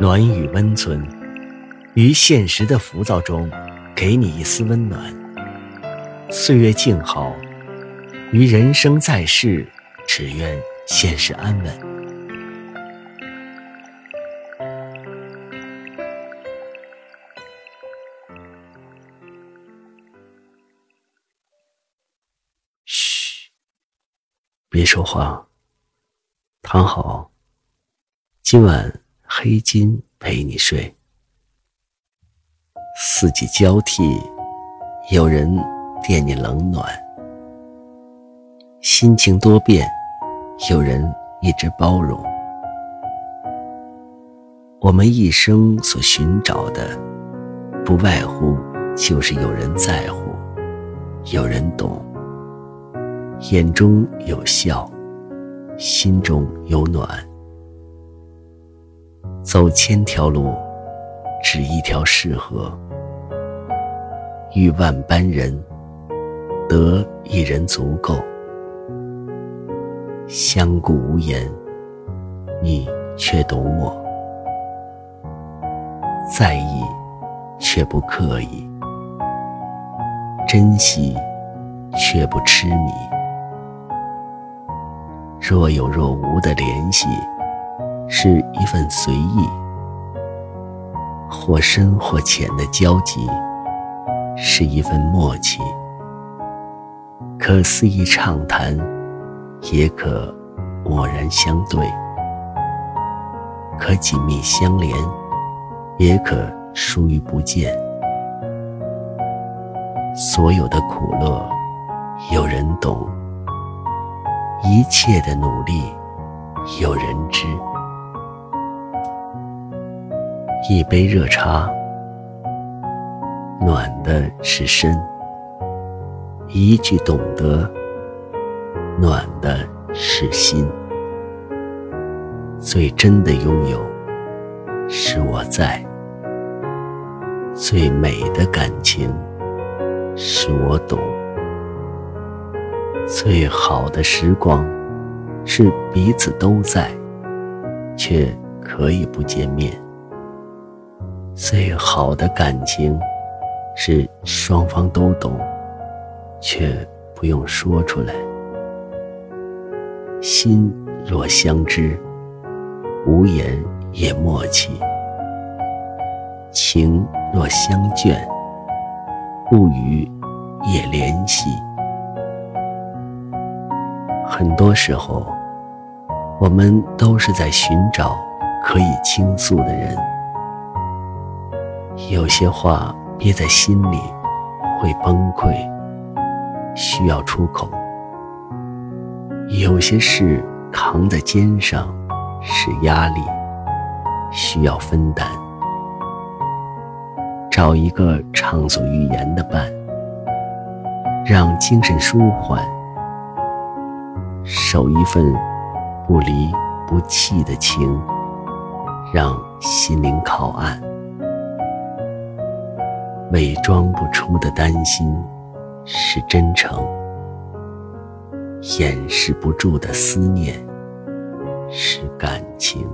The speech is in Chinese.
暖与温存，于现实的浮躁中，给你一丝温暖。岁月静好，于人生在世，只愿现实安稳。嘘，别说话，躺好。今晚。黑金陪你睡，四季交替，有人惦念冷暖；心情多变，有人一直包容。我们一生所寻找的，不外乎就是有人在乎，有人懂，眼中有笑，心中有暖。走千条路，只一条适合；遇万般人，得一人足够。相顾无言，你却懂我；在意却不刻意，珍惜却不痴迷。若有若无的联系。是一份随意，或深或浅的交集；是一份默契，可肆意畅谈，也可默然相对；可紧密相连，也可疏于不见。所有的苦乐，有人懂；一切的努力，有人知。一杯热茶，暖的是身；一句懂得，暖的是心。最真的拥有，是我在；最美的感情，是我懂；最好的时光，是彼此都在，却可以不见面。最好的感情，是双方都懂，却不用说出来。心若相知，无言也默契；情若相眷，不语也怜惜。很多时候，我们都是在寻找可以倾诉的人。有些话憋在心里会崩溃，需要出口；有些事扛在肩上是压力，需要分担。找一个畅所欲言的伴，让精神舒缓；守一份不离不弃的情，让心灵靠岸。伪装不出的担心是真诚，掩饰不住的思念是感情。